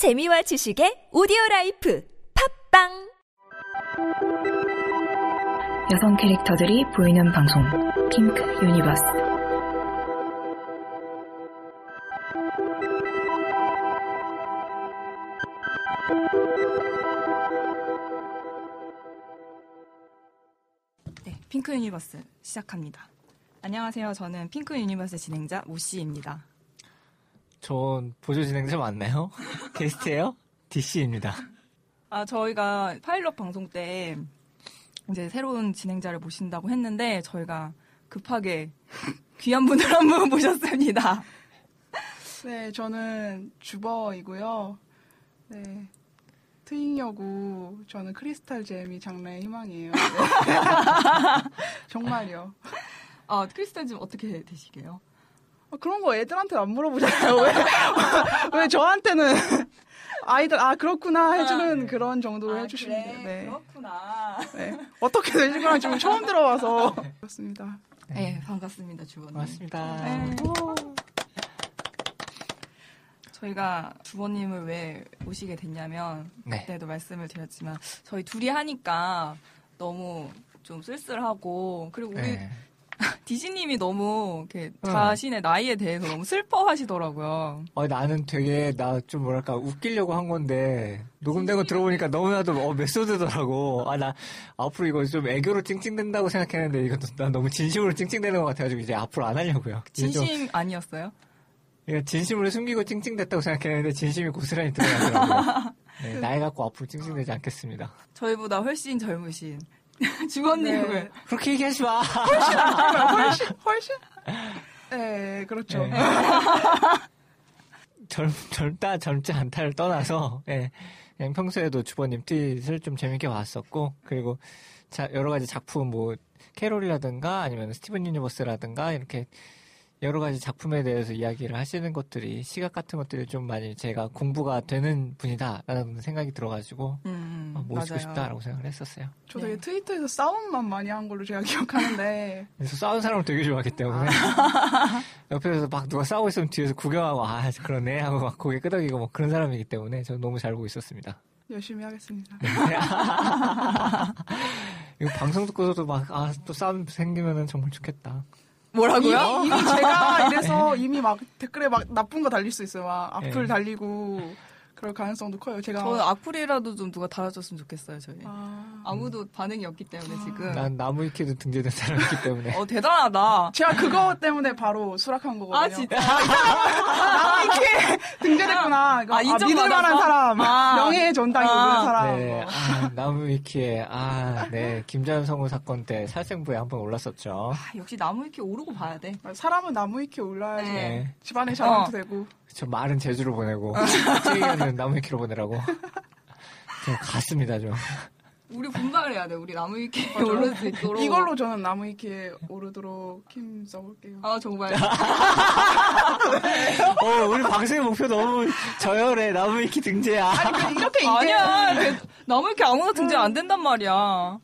재미와 지식의 오디오 라이프 팟빵 여성 캐릭터들이 보이는 방송 핑크 유니버스 네, 핑크 유니버스 시작합니다. 안녕하세요. 저는 핑크 유니버스 진행자 모씨입니다. 전 보조 진행자 맞나요? 게스트예요? DC입니다. 아, 저희가 파일럿 방송 때 이제 새로운 진행자를 모신다고 했는데 저희가 급하게 귀한 분을 한 분 모셨습니다. 네, 저는 주버이고요. 네. 트윙 여고 저는 크리스탈 잼이 장래의 희망이에요. 네. 정말요. 아, 크리스탈 좀 어떻게 되시게요? 아, 그런 거 애들한테 안 물어보잖아요. 왜, 왜 저한테는 아이들 아 그렇구나 해주는 아, 네. 그런 정도로 아, 해주시면 그래, 돼요. 네. 그렇구나. 네. 어떻게 되신 거랑 지금 처음 들어와서 그렇습니다. 네, 반갑습니다, 주원님. 고맙습니다. 네. 저희가 주원님을 왜 모시게 됐냐면 네. 그때도 말씀을 드렸지만 저희 둘이 하니까 너무 좀 쓸쓸하고 그리고 우리 네. 디지님이 너무 이렇게 어. 자신의 나이에 대해서 너무 슬퍼하시더라고요. 어, 나는 되게 나 좀 뭐랄까 웃기려고 한 건데 녹음된 거 들어보니까 너무나도 어, 메소드더라고. 아 나 앞으로 이거 좀 애교로 찡찡댄다고 생각했는데 이것도 난 너무 진심으로 찡찡대는 것 같아가지고 이제 앞으로 안 하려고요. 진심 아니었어요? 이거 진심으로 숨기고 찡찡댔다고 생각했는데 진심이 고스란히 드러나더라고요. 네, 나이 갖고 앞으로 찡찡대지 않겠습니다. 저희보다 훨씬 젊으신 네. 그렇게 얘기하지 마. 훨씬 훨씬 네 그렇죠. 네. 젊, 젊다, 젊지 않다를 떠나서, 예, 그냥 평소에도 주버님 트윗을 좀 재밌게 봤었고, 그리고 자, 여러 가지 작품, 뭐, 캐롤이라든가, 아니면 스티븐 유니버스라든가, 이렇게 여러 가지 작품에 대해서 이야기를 하시는 것들이, 시각 같은 것들이 좀 많이 제가 공부가 되는 분이다라는 생각이 들어가지고, 음, 어, 모시고 맞아요. 싶다라고 생각을 했었어요. 저 네. 되게 트위터에서 싸움만 많이 한 걸로 제가 기억하는데 그래서 싸우는 사람을 되게 좋아하기 때문에, 옆에서 막 누가 싸우고 있으면 뒤에서 구경하고, 아, 그러네. 하고 막 고개 끄덕이고 뭐 그런 사람이기 때문에 저는 너무 잘 보고 있었습니다. 열심히 하겠습니다. 이거 방송 듣고서도 막, 아, 또 싸움 생기면은 정말 좋겠다. 뭐라고요? 이미, 이미 제가 이래서 이미 막 댓글에 막 나쁜 거 달릴 수 있어요. 막 악플 네. 달리고 그럴 가능성도 커요. 제가 저는 악플이라도 좀 누가 달아줬으면 좋겠어요, 저희. 아, 아무도 반응이 없기 때문에 지금. 난 나무 위키도 등재된 사람이기 때문에. 어, 대단하다. 제가 그거 때문에 바로 수락한 거거든요. 아, 진짜? 아, 이렇게 등재됐구나. 이거, 아, 아, 인정받았어? 믿을 만한 사람, 아. 명예의 전당이 아. 오는 사람. 네, 뭐. 아, 나무 위키에, 아, 네, 김자연 성우 사건 때 살생부에 한번 올랐었죠. 아, 역시 나무 위키 오르고 봐야 돼. 사람은 나무 위키에 올라야지 네. 집안의 자랑도 어. 되고. 저 말은 제주로 보내고, 찌개는 나무 위키로 보내라고. 좀 갔습니다, 좀. 우리 분발을 해야 돼. 우리 나무 위키에 맞아. 오를 수 있도록. 이걸로 저는 나무 위키에 오르도록 힘 써볼게요. 아, 정말. 어, 우리 방송의 목표 너무 저열해. 나무 위키 등재야. 아니, 그 이렇게 이게 아니야. 대- 나무 위키 아무나 등재 안 된단 말이야.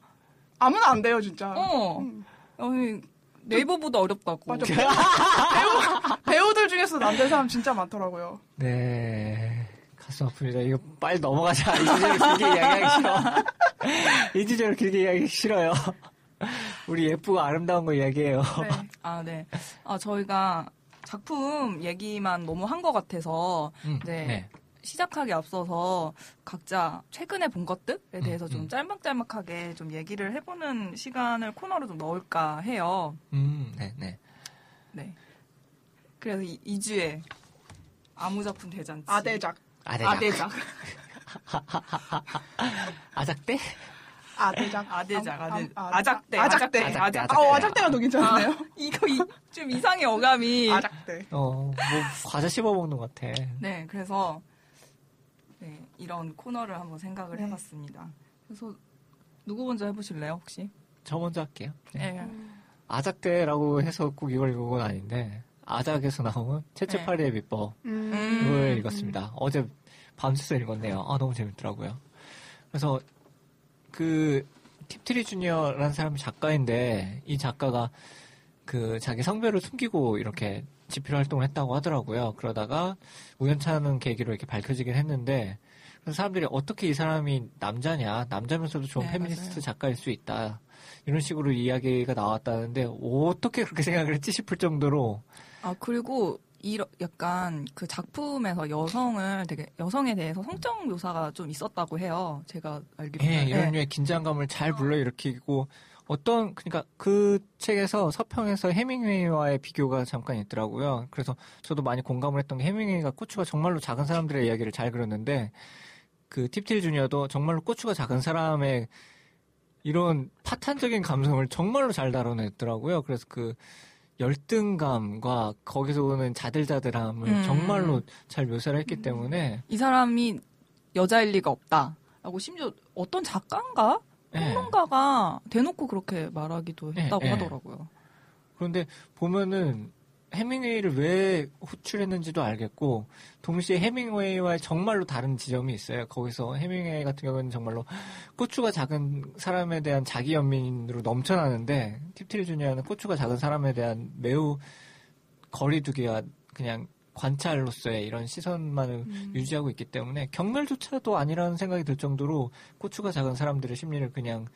아무나 안 돼요, 진짜. 어. 음. 아니, 네이버보다 어렵다고. 맞아. 배우, 배우들 중에서 안된 사람 진짜 많더라고요. 네. 가슴 아픕니다. 이거 빨리 넘어가자. 이 주제를 길게 이야기하기 싫어. 이 주제를 길게 이야기하기 싫어요. 우리 예쁘고 아름다운 거 이야기해요. 네. 아, 네. 아, 저희가 작품 얘기만 너무 한 것 같아서, 음, 네. 시작하기 앞서서 각자 최근에 본 것들에 대해서 좀 음. 짤막짤막하게 좀 얘기를 해보는 시간을 코너로 좀 넣을까 해요. 음, 네, 네. 네. 그래서 이, 2주에 아무 작품 대잔치. 아대작. 아대작. 아대작. 아작대? 아대작. 아대작. 아, 아대, 아, 아작대. 아작대. 아작대, 아작. 아, 어, 아작대가 더 괜찮네요. 이거 이, 좀 이상해 어감이. 아작대. 어, 뭐, 과자 씹어먹는 것 같아. 네, 그래서 네, 이런 코너를 한번 생각을 네. 해봤습니다. 그래서 누구 먼저 해보실래요, 혹시? 저 먼저 할게요. 네. 네. 아작대라고 해서 꼭 이걸 읽은 건 아닌데, 아작에서 나온 체체파리의 비법을 음. 읽었습니다. 어제 밤새서 읽었네요. 아, 너무 재밌더라고요. 그래서, 그, 팁트리 주니어라는 사람이 작가인데, 이 작가가 그 자기 성별을 숨기고 이렇게 집필 활동을 했다고 하더라고요. 그러다가 우연찮은 계기로 이렇게 밝혀지긴 했는데 그래서 사람들이 어떻게 이 사람이 남자냐, 남자면서도 좋은 네, 페미니스트 맞아요. 작가일 수 있다. 이런 식으로 이야기가 나왔다는데 어떻게 그렇게 생각을 했지 싶을 정도로 아 그리고 이 약간 그 작품에서 여성을 되게 여성에 대해서 성적 묘사가 좀 있었다고 해요. 제가 알기로는. 예, 이런 네. 류의 긴장감을 잘 불러일으키고 어떤 그러니까 그 책에서 서평에서 해밍웨이와의 비교가 잠깐 있더라고요. 그래서 저도 많이 공감을 했던 게 해밍웨이가 고추가 정말로 작은 사람들의 이야기를 잘 그렸는데 그 팁틸 주니어도 정말로 고추가 작은 사람의 이런 파탄적인 감성을 정말로 잘 다뤄냈더라고요. 그래서 그 열등감과 거기서 오는 자들자들함을 음. 정말로 잘 묘사를 했기 때문에 이 사람이 여자일 리가 없다라고 심지어 어떤 작가인가 예. 평론가가 대놓고 그렇게 말하기도 예, 했다고 예. 하더라고요. 그런데 보면은 해밍웨이를 왜 호출했는지도 알겠고 동시에 해밍웨이와 정말로 다른 지점이 있어요. 거기서 해밍웨이 같은 경우는 정말로 고추가 작은 사람에 대한 자기 연민으로 넘쳐나는데 팁틸 주니어는 고추가 작은 사람에 대한 매우 거리두기와 그냥 관찰로서의 이런 시선만을 유지하고 있기 때문에 경멸조차도 아니라는 생각이 들 정도로 고추가 작은 사람들의 심리를 그냥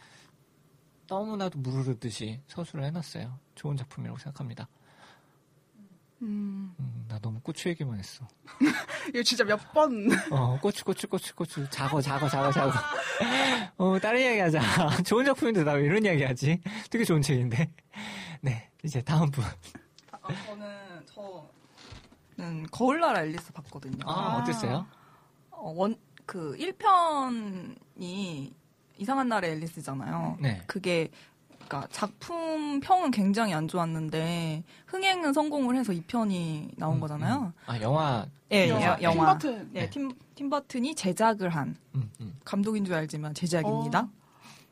너무나도 무르르듯이 서술을 해놨어요. 좋은 작품이라고 생각합니다. 음, 음, 나 너무 고추 얘기만 했어. 이거 진짜 몇 번. 어, 고추, 고추, 고추, 고추. 작어, 작어, 작어, 작어. 어, 다른 이야기 하자. 좋은 작품인데 나 왜 이런 이야기 하지? 되게 좋은 책인데. 네, 이제 다음 분. 아, 저는 저는 거울나라 앨리스 봤거든요. 아, 어땠어요? 어, 원, 그 1편이 이상한 날의 앨리스잖아요. 네. 그게, 그니까 작품 평은 굉장히 안 좋았는데, 흥행은 성공을 해서 2편이 나온 음, 거잖아요. 음. 아, 영화. 예, 영화, 여- 영화. 팀버튼. 네, 네. 팀, 팀버튼이 제작을 한, 음, 음. 감독인 줄 알지만 제작입니다. 어,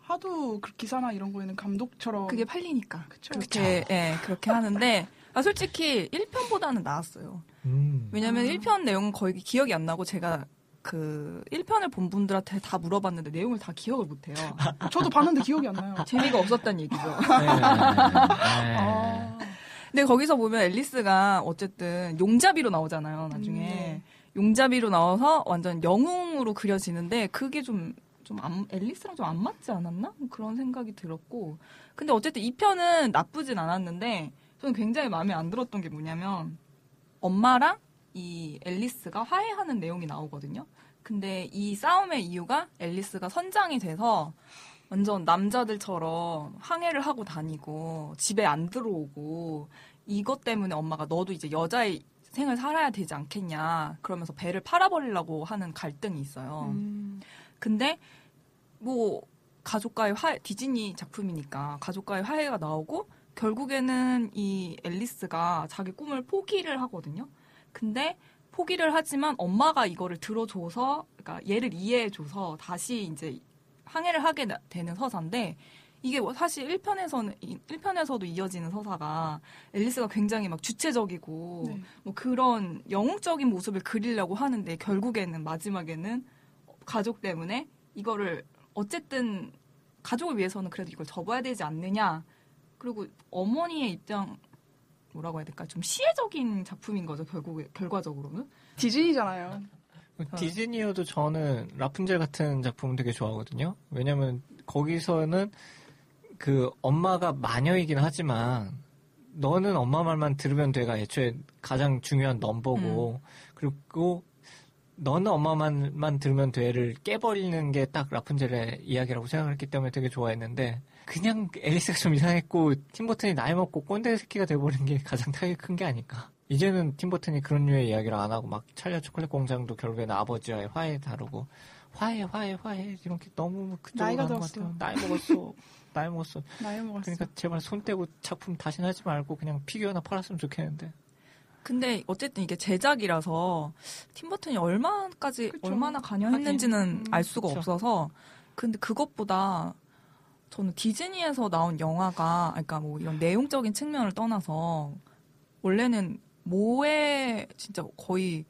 하도 그 기사나 이런 거에는 감독처럼. 그게 팔리니까. 그쵸. 그렇게, 예, 그렇게 하는데, 아, 솔직히 1편보다는 나았어요. 음. 왜냐면 아. 1편 내용은 거의 기억이 안 나고 제가 그 1편을 본 분들한테 다 물어봤는데 내용을 다 기억을 못 해요. 저도 봤는데 기억이 안 나요. 재미가 없었다는 얘기죠. 네, 네, 네. 아, 근데 거기서 보면 앨리스가 어쨌든 용자비로 나오잖아요, 나중에. 네. 용자비로 나와서 완전 영웅으로 그려지는데 그게 좀, 좀 안, 앨리스랑 좀 안 맞지 않았나? 뭐 그런 생각이 들었고. 근데 어쨌든 2편은 나쁘진 않았는데 저는 굉장히 마음에 안 들었던 게 뭐냐면 엄마랑 이 앨리스가 화해하는 내용이 나오거든요. 근데 이 싸움의 이유가 앨리스가 선장이 돼서 완전 남자들처럼 항해를 하고 다니고 집에 안 들어오고 이것 때문에 엄마가 너도 이제 여자의 생을 살아야 되지 않겠냐 그러면서 배를 팔아버리려고 하는 갈등이 있어요. 음, 근데 뭐 가족과의 화 디즈니 작품이니까 가족과의 화해가 나오고 결국에는 이 앨리스가 자기 꿈을 포기를 하거든요. 근데 포기를 하지만 엄마가 이거를 들어줘서 그러니까 얘를 이해해줘서 다시 이제 항해를 하게 나- 되는 서사인데 이게 뭐 사실 1편에서는 1편에서도 이어지는 서사가 앨리스가 굉장히 막 주체적이고 네. 뭐 그런 영웅적인 모습을 그리려고 하는데 결국에는 마지막에는 가족 때문에 이거를 어쨌든 가족을 위해서는 그래도 이걸 접어야 되지 않느냐. 그리고 어머니의 입장 뭐라고 해야 될까? 좀 시혜적인 작품인 거죠, 결국 결과적으로는. 디즈니잖아요. 디즈니어도 저는 라푼젤 같은 작품 되게 좋아하거든요. 왜냐면 거기서는 그 엄마가 마녀이긴 하지만 너는 엄마 말만 들으면 돼가 애초에 가장 중요한 넘버고 그리고 너는 엄마 말만 들으면 돼를 깨버리는 게 딱 라푼젤의 이야기라고 생각을 했기 때문에 되게 좋아했는데 그냥 앨리스가 좀 이상했고 팀버튼이 나이 먹고 꼰대 새끼가 돼버린 게 가장 타격이 큰 게 아닐까. 이제는 팀버튼이 그런 류의 이야기를 안 하고 막 찰리와 초콜릿 공장도 결국에는 아버지와의 화해 다루고 화해 화해 화해 이렇게 너무 그쪽으로 나이가 가는 것 들었어. 같아요. 나이 먹었어. 나이 먹었어. 나이 먹었어. 그러니까 제발 손 떼고 작품 다시 하지 말고 그냥 피규어나 팔았으면 좋겠는데. 근데 어쨌든 이게 제작이라서 팀버튼이 얼마까지 그쵸. 얼마나 관여했는지는. 음, 알 수가 그쵸. 없어서 근데 그것보다 저는 디즈니에서 나온 영화가 그러니까 뭐 이런 내용적인 측면을 떠나서 원래는 모해 진짜 거의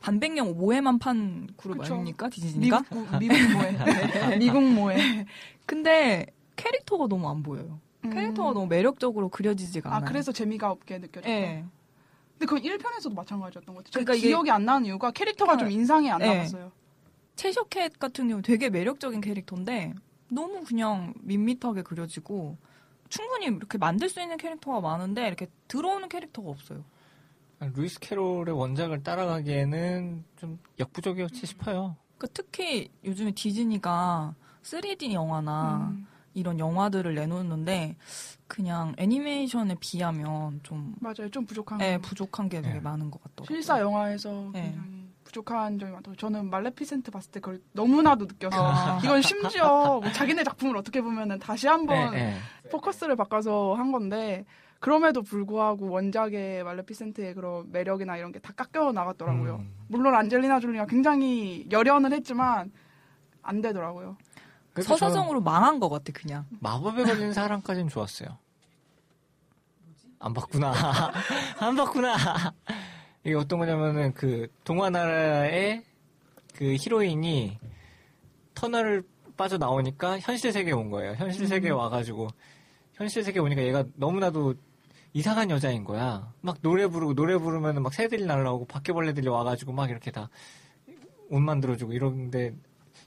반백년 모해만 판 그룹 그쵸. 아닙니까 디즈니가? 미국, 미국 모에. 미국 모에. 근데 캐릭터가 너무 안 보여요. 음. 캐릭터가 너무 매력적으로 그려지지가 아, 않아요. 그래서 재미가 없게 느껴졌다. 예. 근데 그건 1편에서도 마찬가지였던 것 같아요. 그러니까 기억이 안 나는 이유가 캐릭터가 좀 인상이 안 네. 남았어요. 채셔캣 같은 경우 되게 매력적인 캐릭터인데 너무 그냥 밋밋하게 그려지고 충분히 이렇게 만들 수 있는 캐릭터가 많은데 이렇게 들어오는 캐릭터가 없어요. 루이스 캐롤의 원작을 따라가기에는 좀 역부족이었지 싶어요. 그러니까 특히 요즘에 디즈니가 3D 영화나 음, 이런 영화들을 내놓는데 그냥 애니메이션에 비하면 좀 맞아요. 좀 부족한. 예, 부족한 게 되게 네. 많은 것 같더라고요. 실사 영화에서 네. 굉장히 부족한 점이 많다고 저는 말레피센트 봤을 때 그걸 너무나도 느껴서 아. 이건 심지어 뭐 자기네 작품을 어떻게 보면은 다시 한번 네, 네. 포커스를 바꿔서 한 건데 그럼에도 불구하고 원작의 말레피센트의 그런 매력이나 이런 게 다 깎여 나갔더라고요. 음. 물론 안젤리나 졸리가 굉장히 열연을 했지만 안 되더라고요. 서사성으로 망한 것 같아 그냥. 마법에 걸린 사람까지는 좋았어요. 안 봤구나. 안 봤구나. 이게 어떤 거냐면은 그 동화 나라의 그 히로인이 터널을 빠져 나오니까 현실 세계에 온 거예요. 현실 세계에 와가지고 현실 세계에 오니까 얘가 너무나도 이상한 여자인 거야. 막 노래 부르고 노래 부르면 막 새들이 날라오고 바퀴벌레들이 와가지고 막 이렇게 다 옷 만들어주고 이런데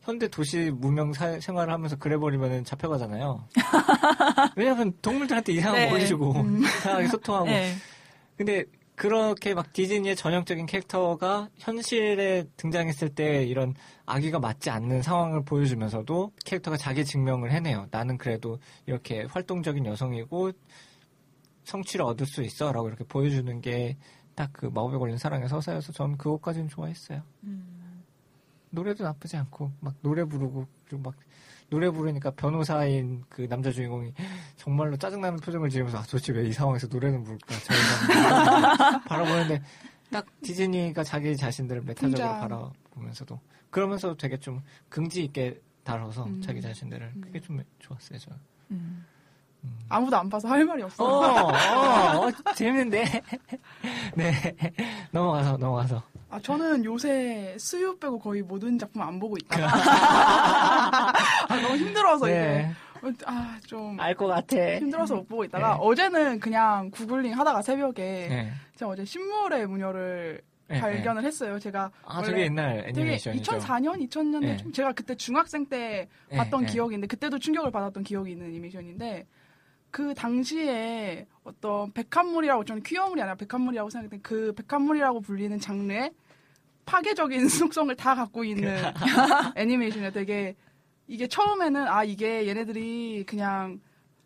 현대 도시 무명 사- 생활을 하면서 그래버리면 잡혀가잖아요. 왜냐면 동물들한테 이상한 네. 거 보여주고 이상하게 소통하고. 네. 근데 그렇게 막 디즈니의 전형적인 캐릭터가 현실에 등장했을 때 이런 아기가 맞지 않는 상황을 보여주면서도 캐릭터가 자기 증명을 해내요. 나는 그래도 이렇게 활동적인 여성이고 성취를 얻을 수 있어 라고 이렇게 보여주는 게 딱 그 마법에 걸린 사랑의 서사여서 저는 그것까지는 좋아했어요. 노래도 나쁘지 않고 막 노래 부르고 그리고 막 노래 부르니까 변호사인 그 남자 주인공이 정말로 짜증나는 표정을 지으면서 아, 도대체 왜 이 상황에서 노래는 부를까 바라보는데 딱 디즈니가 자기 자신들을 메타적으로. 바라보면서도 그러면서 되게 좀 긍지 있게 다뤄서 음. 자기 자신들을 그게 좀 좋았어요 저는. 음. 아무도 안 봐서 할 말이 없어. 어, 어, 어, 재밌는데. 네. 넘어가서, 넘어가서. 아, 저는 요새 수유 빼고 거의 모든 작품 안 보고 있다. 아, 너무 힘들어서 네. 이게. 아, 좀 알 것 같아. 힘들어서 못 보고 있다가 네. 어제는 그냥 구글링 하다가 새벽에 네. 제가 어제 신물의 무녀를 네, 발견을 했어요. 제가 아, 원래 되게 옛날 애니메이션이죠. 2004년, 2000년대 네. 좀 제가 그때 중학생 때 네, 봤던 네. 기억이 있는데 그때도 충격을 받았던 기억이 있는 애니메이션인데 그 당시에 어떤 백합물이라고 저는 퀴어물이 아니라 백합물이라고 생각했는데 그 백합물이라고 불리는 장르의 파괴적인 속성을 다 갖고 있는 애니메이션이에요. 되게 이게 처음에는 아 이게 얘네들이 그냥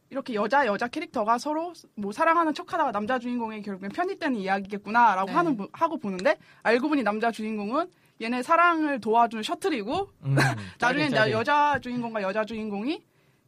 이렇게 여자 여자 캐릭터가 서로 뭐 사랑하는 척하다가 남자 주인공의 결국엔 편입되는 이야기겠구나라고 네. 하는 부- 하고 보는데 알고 보니 남자 주인공은 얘네 사랑을 도와주는 셔틀이고 음, 나중에 나. 여자 주인공과 여자 주인공이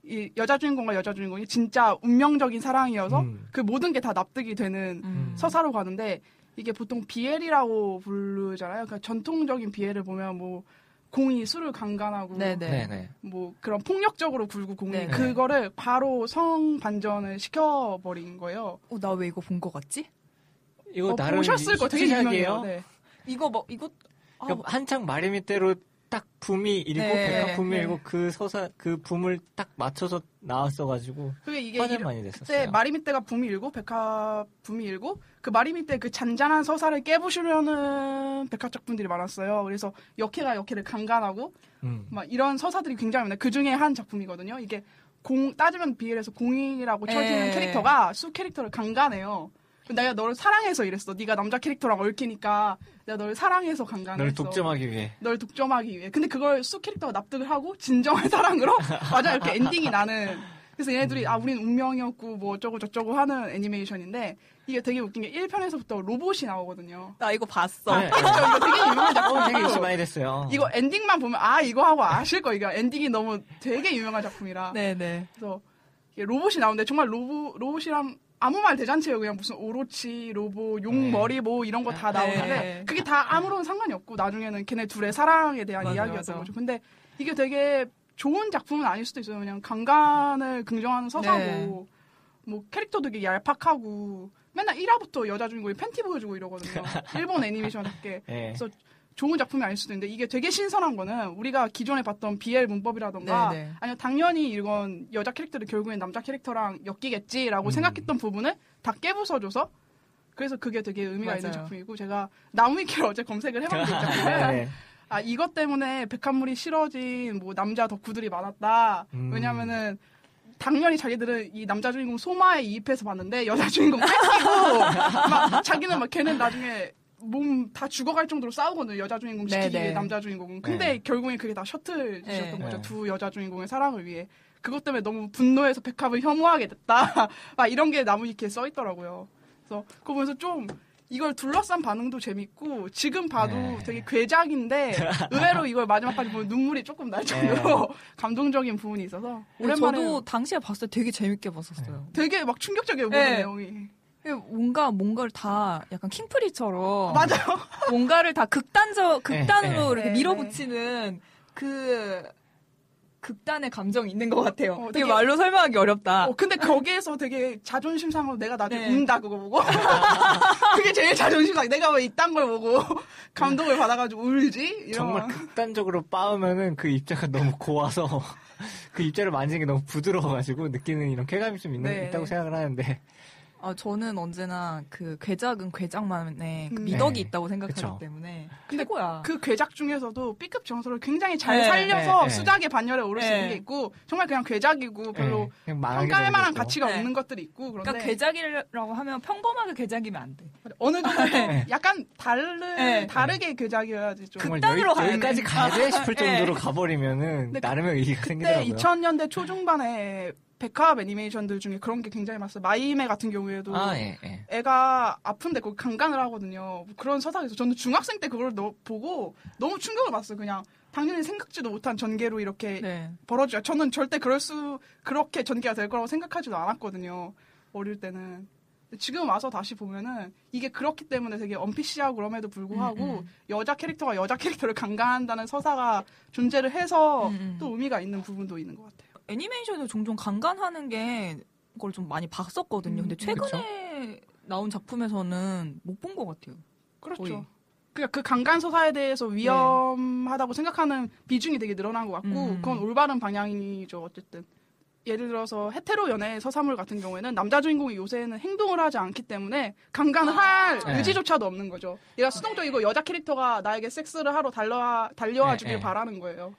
이 여자 주인공과 여자 주인공이 진짜 운명적인 사랑이어서 음. 그 모든 게 다 납득이 되는 음. 서사로 가는데 이게 보통 비엘이라고 부르잖아요. 그러니까 전통적인 비엘을 보면 뭐 공이 술을 강간하고 네네. 네네. 뭐 그런 폭력적으로 굴고 공이 네네. 그거를 바로 성 반전을 시켜버린 거예요. 어, 나 왜 이거 본 것 같지? 이거 어, 나름 보셨을 거 되게. 유명해요. 네. 이거 뭐 이거 아, 그러니까 한창 마리미대로 딱 붐이 일고 네. 백합 붐이 네. 일고 그 서사 그 붐을 딱 맞춰서 나왔어가지고 그게 이게 화제 많이 그때 됐었어요. 마리미 때가 붐이 일고 백합 붐이 일고 그 마리미 때 그 잔잔한 서사를 깨부수려는 백합 작품들이 많았어요. 그래서 역해가 역해를 강간하고 음. 막 이런 서사들이 굉장히 많아요. 그 중에 한 작품이거든요. 이게 공 따지면 비엘에서 공인이라고 쳐지는 에. 캐릭터가 수 캐릭터를 강간해요. 내가 너를 사랑해서 이랬어. 네가 남자 캐릭터랑 얽히니까 내가 너를 사랑해서 강간했어. 널 독점하기 위해. 널 독점하기 위해. 근데 그걸 수 캐릭터가 납득을 하고 진정한 사랑으로 맞아 이렇게 엔딩이 나는. 그래서 얘네들이 아 우린 운명이었고 뭐 어쩌고 저쩌고 하는 애니메이션인데 이게 되게 웃긴 게 1편에서부터 로봇이 나오거든요. 나 이거 봤어. 네. 그렇죠? 이거 되게 유명한 어, 작품. 되게 요즘 많이 됐어요. 이거 엔딩만 보면 아 이거 하고 아실 거 이거 엔딩이 너무 되게 유명한 작품이라. 네네. 그래서 이게 로봇이 나오는데 정말 로봇 로봇이랑 아무 말 대잔치예요. 그냥 무슨 오로치, 네. 용머리 뭐 이런 거 다 나오는데 네. 그게 다 아무런 상관이 없고 나중에는 걔네 둘의 사랑에 대한 맞아, 이야기였던 맞아. 거죠. 근데 이게 되게 좋은 작품은 아닐 수도 있어요. 그냥 강간을 긍정하는 서사고 네. 뭐 캐릭터도 되게 얄팍하고 맨날 1화부터 여자 주인공이 팬티 보여주고 이러거든요. 일본 애니메이션답게. 예. 그래서 좋은 작품이 아닐 수도 있는데 이게 되게 신선한 거는 우리가 기존에 봤던 BL 문법이라던가 네네. 아니면 당연히 이건 여자 캐릭터를 결국엔 남자 캐릭터랑 엮이겠지라고 음. 생각했던 부분을 다 깨부숴줘서 그래서 그게 되게 의미가 있는 맞아요. 작품이고 제가 나무위키를 어제 검색을 해봤는데 네. 아 이것 때문에 백합물이 싫어진 뭐 남자 덕후들이 많았다. 음. 왜냐면은 당연히 자기들은 이 남자 주인공 소마에 이입해서 봤는데 여자 주인공 뺏기고 막 자기는 막 걔는 나중에 몸 다 죽어갈 정도로 싸우거든요. 여자 주인공 네, 시키기 위해 네. 남자 주인공은. 근데 네. 결국엔 그게 다 셔틀 짓이었던 네. 거죠. 네. 두 여자 주인공의 사랑을 위해. 그것 때문에 너무 분노해서 백합을 혐오하게 됐다. 막 이런 게 나무 위키에 써 있더라고요. 그래서 그거 보면서 좀 이걸 둘러싼 반응도 재밌고 지금 봐도 네. 되게 괴작인데 의외로 이걸 마지막까지 보면 눈물이 조금 날 정도로 감동적인 부분이 있어서 오랜만에 저도 당시에 봤을 때 되게 재밌게 봤었어요. 되게 막 충격적이에요 네. 내용이 뭔가 뭔가를 다 약간 킹프리처럼 맞아요 뭔가를 다 극단적 극단으로 네, 이렇게 네, 밀어붙이는 그 극단의 감정이 있는 것 같아요. 어, 되게 되게- 말로 설명하기 어렵다. 어, 근데 거기에서 되게 자존심 상하고 내가 나중에 네. 운다 그거 보고 그게 제일 자존심 상해 내가 왜 이딴 걸 보고 감동을 받아가지고 울지 이런 정말 극단적으로 빠으면은 그 입자가 너무 고와서 그 입자를 만지는 게 너무 부드러워가지고 느끼는 이런 쾌감이 좀 있는, 네. 있다고 생각을 하는데 아, 저는 언제나 그 괴작은 괴작만의 그 음. 미덕이 네. 있다고 생각하기 그쵸. 때문에 근데 최고야. 그 괴작 중에서도 B급 정서를 굉장히 잘 네, 살려서 네, 네. 수작의 반열에 오를 수 네. 있는 게 있고 정말 그냥 괴작이고 별로 예, 그냥 망하게 평가할 만한. 가치가 네. 없는 것들이 있고 그런데 그러니까 괴작이라고 하면 평범하게 괴작이면 안 돼. 어느 정도 네. 약간 다른 네. 다르게 괴작이어야지 좀. 극단으로 여기, 가야 여기까지 돼. 가야 돼 싶을 네. 정도로 가버리면은 나름의 의의가 생기더라고요. 2000년대 초중반에 백합 애니메이션들 중에 그런 게 굉장히 많았어요. 마이메 같은 경우에도 아, 예, 예. 애가 아픈데 거기 강간을 하거든요. 뭐 그런 서사에서 저는 중학생 때 그걸 너- 보고 너무 충격을 받았어요. 그냥 당연히 생각지도 못한 전개로 이렇게 네. 벌어져요. 저는 절대 그럴 수 그렇게 전개가 될 거라고 생각하지도 않았거든요. 어릴 때는. 지금 와서 다시 보면은 이게 그렇기 때문에 되게 언피시하고 그럼에도 불구하고 음, 음. 여자 캐릭터가 여자 캐릭터를 강간한다는 서사가 존재를 해서 음, 음. 또 의미가 있는 부분도 있는 것 같아요. 애니메이션에서 종종 강간하는 게 그걸 좀 많이 봤었거든요. 음, 근데 최근에 나온 작품에서는 못 본 것 같아요. 그렇죠. 거의. 그러니까 그 강간 서사에 대해서 위험하다고 생각하는 비중이 되게 늘어난 것 같고 음. 그건 올바른 방향이죠 어쨌든 예를 들어서 헤테로 연애 서사물 같은 경우에는 남자 주인공이 요새는 행동을 하지 않기 때문에 강간을 할 네. 의지조차도 없는 거죠. 얘가 수동적이고 여자 캐릭터가 나에게 섹스를 하러 달려와 달려와 네, 주길 네. 바라는 거예요.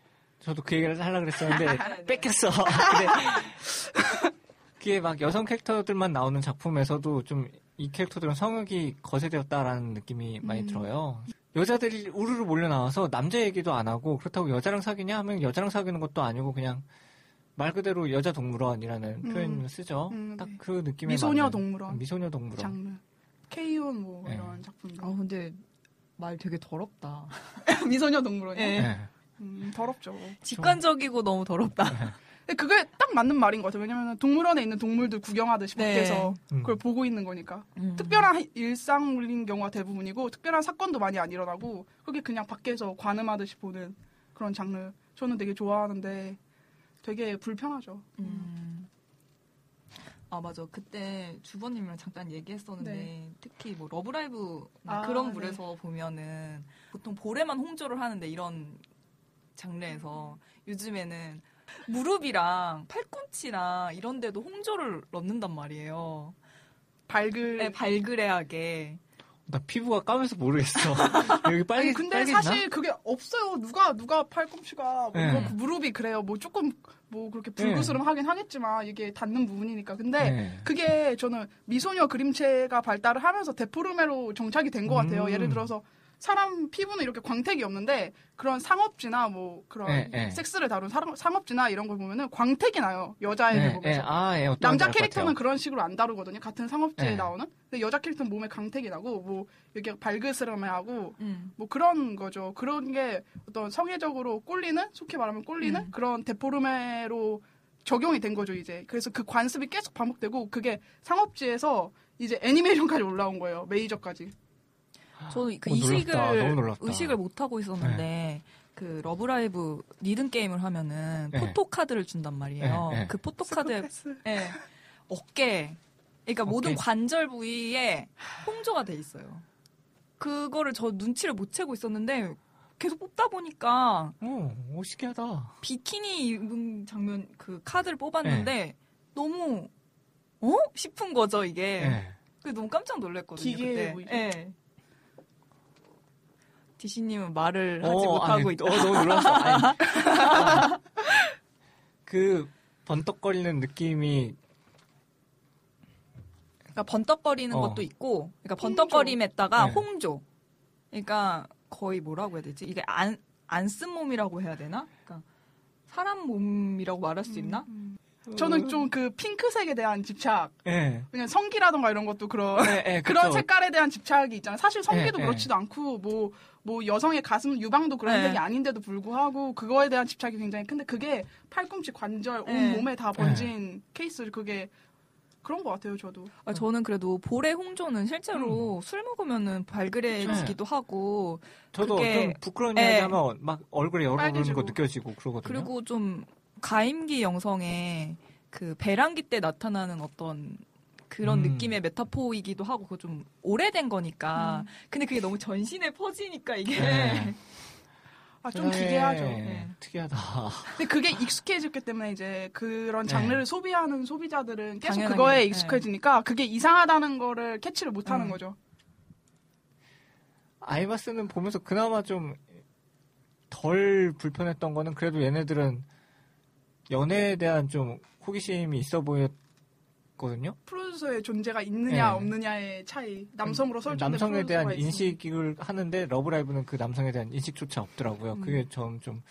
저도 그 얘기를 하려고 그랬었는데 네. 뺏겼어. 근데 그게 막 여성 캐릭터들만 나오는 작품에서도 좀 이 캐릭터들은 성욕이 거세되었다라는 느낌이 많이 음. 들어요. 여자들이 우르르 몰려 나와서 남자 얘기도 안 하고 그렇다고 여자랑 사귀냐 하면 여자랑 사귀는 것도 아니고 그냥 말 그대로 여자 동물원이라는 음. 표현을 쓰죠. 음, 딱 네. 그 느낌에 미소녀 동물원 미소녀 동물원. 장르. 케이온 뭐 네. 이런 작품들. 아 근데 말 되게 더럽다. 미소녀 동물원이 네. 네. 음, 더럽죠. 직관적이고 너무 더럽다. 근데 그게 딱 맞는 말인 것 같아요. 왜냐면 동물원에 있는 동물들 구경하듯이 네. 밖에서 음. 그걸 보고 있는 거니까. 음. 특별한 일상물인 경우가 대부분이고 특별한 사건도 많이 안 일어나고 그게 그냥 밖에서 관음하듯이 보는 그런 장르. 저는 되게 좋아하는데 되게 불편하죠. 음. 아 맞아 그때 주버님이랑 잠깐 얘기했었는데 네. 특히 뭐 러브라이브 아, 그런 네. 물에서 보면은 보통 볼에만 홍조를 하는데 이런 장르에서 요즘에는 무릎이랑 팔꿈치랑 이런 데도 홍조를 넣는단 말이에요. 발글. 네, 발그레하게. 나 피부가 까면서 모르겠어. 여기 빨개 아니, 근데 빨개지나? 사실 그게 없어요. 누가 누가 팔꿈치가 뭐 네. 무릎이 그래요. 뭐 조금 뭐 그렇게 불그스름하긴 하겠지만 이게 닿는 부분이니까. 근데 네. 그게 저는 미소녀 그림체가 발달을 하면서 데포르메로 정착이 된 것 같아요. 음. 예를 들어서 사람 피부는 이렇게 광택이 없는데 그런 상업지나 뭐 그런 네, 네. 섹스를 다룬 사람- 상업지나 이런 걸 보면은 광택이 나요. 여자애들 네, 보면서. 네. 아, 예, 어떤 남자 캐릭터는. 그런 식으로 안 다루거든요. 같은 상업지에 네. 나오는. 근데 여자 캐릭터는 몸에 광택이 나고 뭐 여기 발그스름해하고 음. 뭐 그런 거죠. 그런 게 어떤 성애적으로 꼴리는 속히 말하면 꼴리는 음. 그런 데포르메로 적용이 된 거죠 이제. 그래서 그 관습이 계속 반복되고 그게 상업지에서 이제 애니메이션까지 올라온 거예요. 메이저까지. 저는 그 어. 이식을. 의식을 못 하고 있었는데 그 러브라이브 리듬 게임을 하면은 네. 포토 카드를 준단 말이에요. 네, 네. 그 포토 카드에. 예, 어깨, 그러니까 모든 어깨. 관절 부위에 홍조가 돼 있어요. 그거를 저 눈치를 못 채고 있었는데 계속 뽑다 보니까 어, 오, 신기하다. 비키니 입은 장면 그 카드를 뽑았는데 네. 너무 어 싶은 거죠 이게. 예. 그 너무 깜짝 놀랐거든요. 보이죠? 예. 디시님은 말을 하지 어, 못하고 아니, 있다. 어, 너무 놀랐어. 아니, 그 번떡거리는 느낌이 그러니까 번떡거리는 어. 것도 있고, 그러니까 번떡거림에다가 네. 홍조. 그러니까 거의 뭐라고 해야 되지? 이게 안, 안 쓴 몸이라고 해야 되나? 그러니까 사람 몸이라고 말할 수 있나? 저는 좀 그 핑크색에 대한 집착, 예. 그냥 성기라던가 이런 것도 그런 예, 예, 그런 그쵸. 색깔에 대한 집착이 있잖아요. 사실 성기도 예, 예. 그렇지도 않고 뭐 뭐 여성의 가슴 유방도 그런 예. 색이 아닌데도 불구하고 그거에 대한 집착이 굉장히 큰데 그게 팔꿈치 관절 온 예. 몸에 다 번진 케이스 그게 그런 것 같아요. 저도 아, 저는 그래도 볼의 홍조는 음. 실제로 술 먹으면은 발그레지기도 하고, 저도 그게- 좀 부끄러운 예. 이야기하면 막 얼굴에 빨개지고. 거 느껴지고 그러거든요. 그리고 좀 가임기 영성의 그 배란기 때 나타나는 어떤 그런 음. 느낌의 메타포이기도 하고 그거 좀 오래된 거니까 근데 그게 너무 전신에 퍼지니까 이게 네. 아좀 세상에 기괴하죠. 네. 특이하다. 근데 그게 익숙해졌기 때문에 이제 그런 장르를 소비하는 소비자들은 계속 당연하게, 그거에 네. 익숙해지니까 그게 이상하다는 거를 캐치를 못 하는 음. 거죠. 아이마스는 보면서 그나마 좀 덜 불편했던 거는 그래도 얘네들은 연애에 대한 좀 호기심이 있어 보였거든요. 프로듀서의 존재가 있느냐 네. 없느냐의 차이. 남성으로 설정된 남성에 대한 프로듀서가 있으면. 인식을 하는데 러브라이브는 그 남성에 대한 인식조차 음. 없더라고요. 그게 전 좀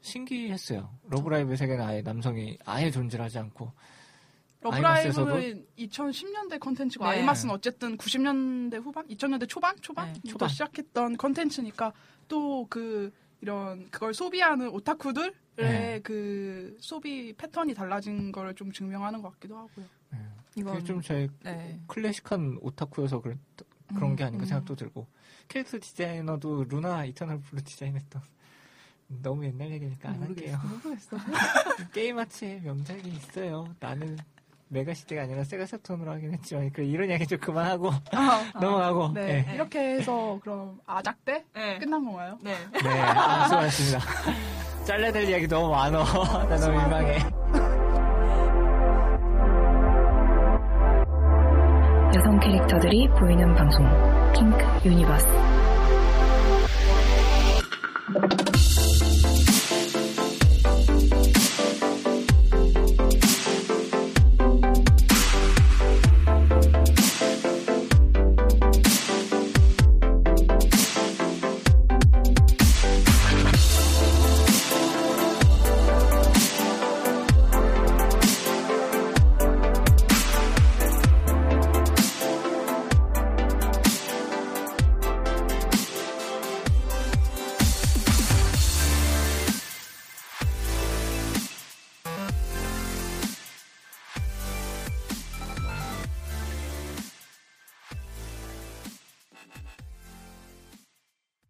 신기했어요. 러브라이브 세계는 아예 남성이 아예 존재를 하지 않고 러브라이브는 2010년대 컨텐츠고 네. 아이마스는 어쨌든 90년대 후반, 2000년대 초반, 네, 초반부터 초반. 시작했던 컨텐츠니까 또 그 이런 그걸 소비하는 오타쿠들의 네. 그 소비 패턴이 달라진 걸 좀 증명하는 것 같기도 하고요. 이건 그게 좀 저희 네. 클래식한 오타쿠여서 그런, 그런 게 아닌가 음. 생각도 들고 캐릭터 디자이너도 루나 이터널 블루 디자인했던 너무 옛날 얘기니까 안 할게요. 모르겠어. 게임 아츠의 명작이 있어요. 나는 메가 CD가 아니라 세가 새턴으로 하긴 했지만 그래 이런 이야기 좀 그만하고 넘어가고 네, 네. 이렇게 해서 그럼 아작대 네. 끝난 건가요? 네. 네, 아, 수고하셨습니다. 잘라야 될 이야기 너무 많어. 나 너무 민망해. 여성 캐릭터들이 보이는 방송 핑크 유니버스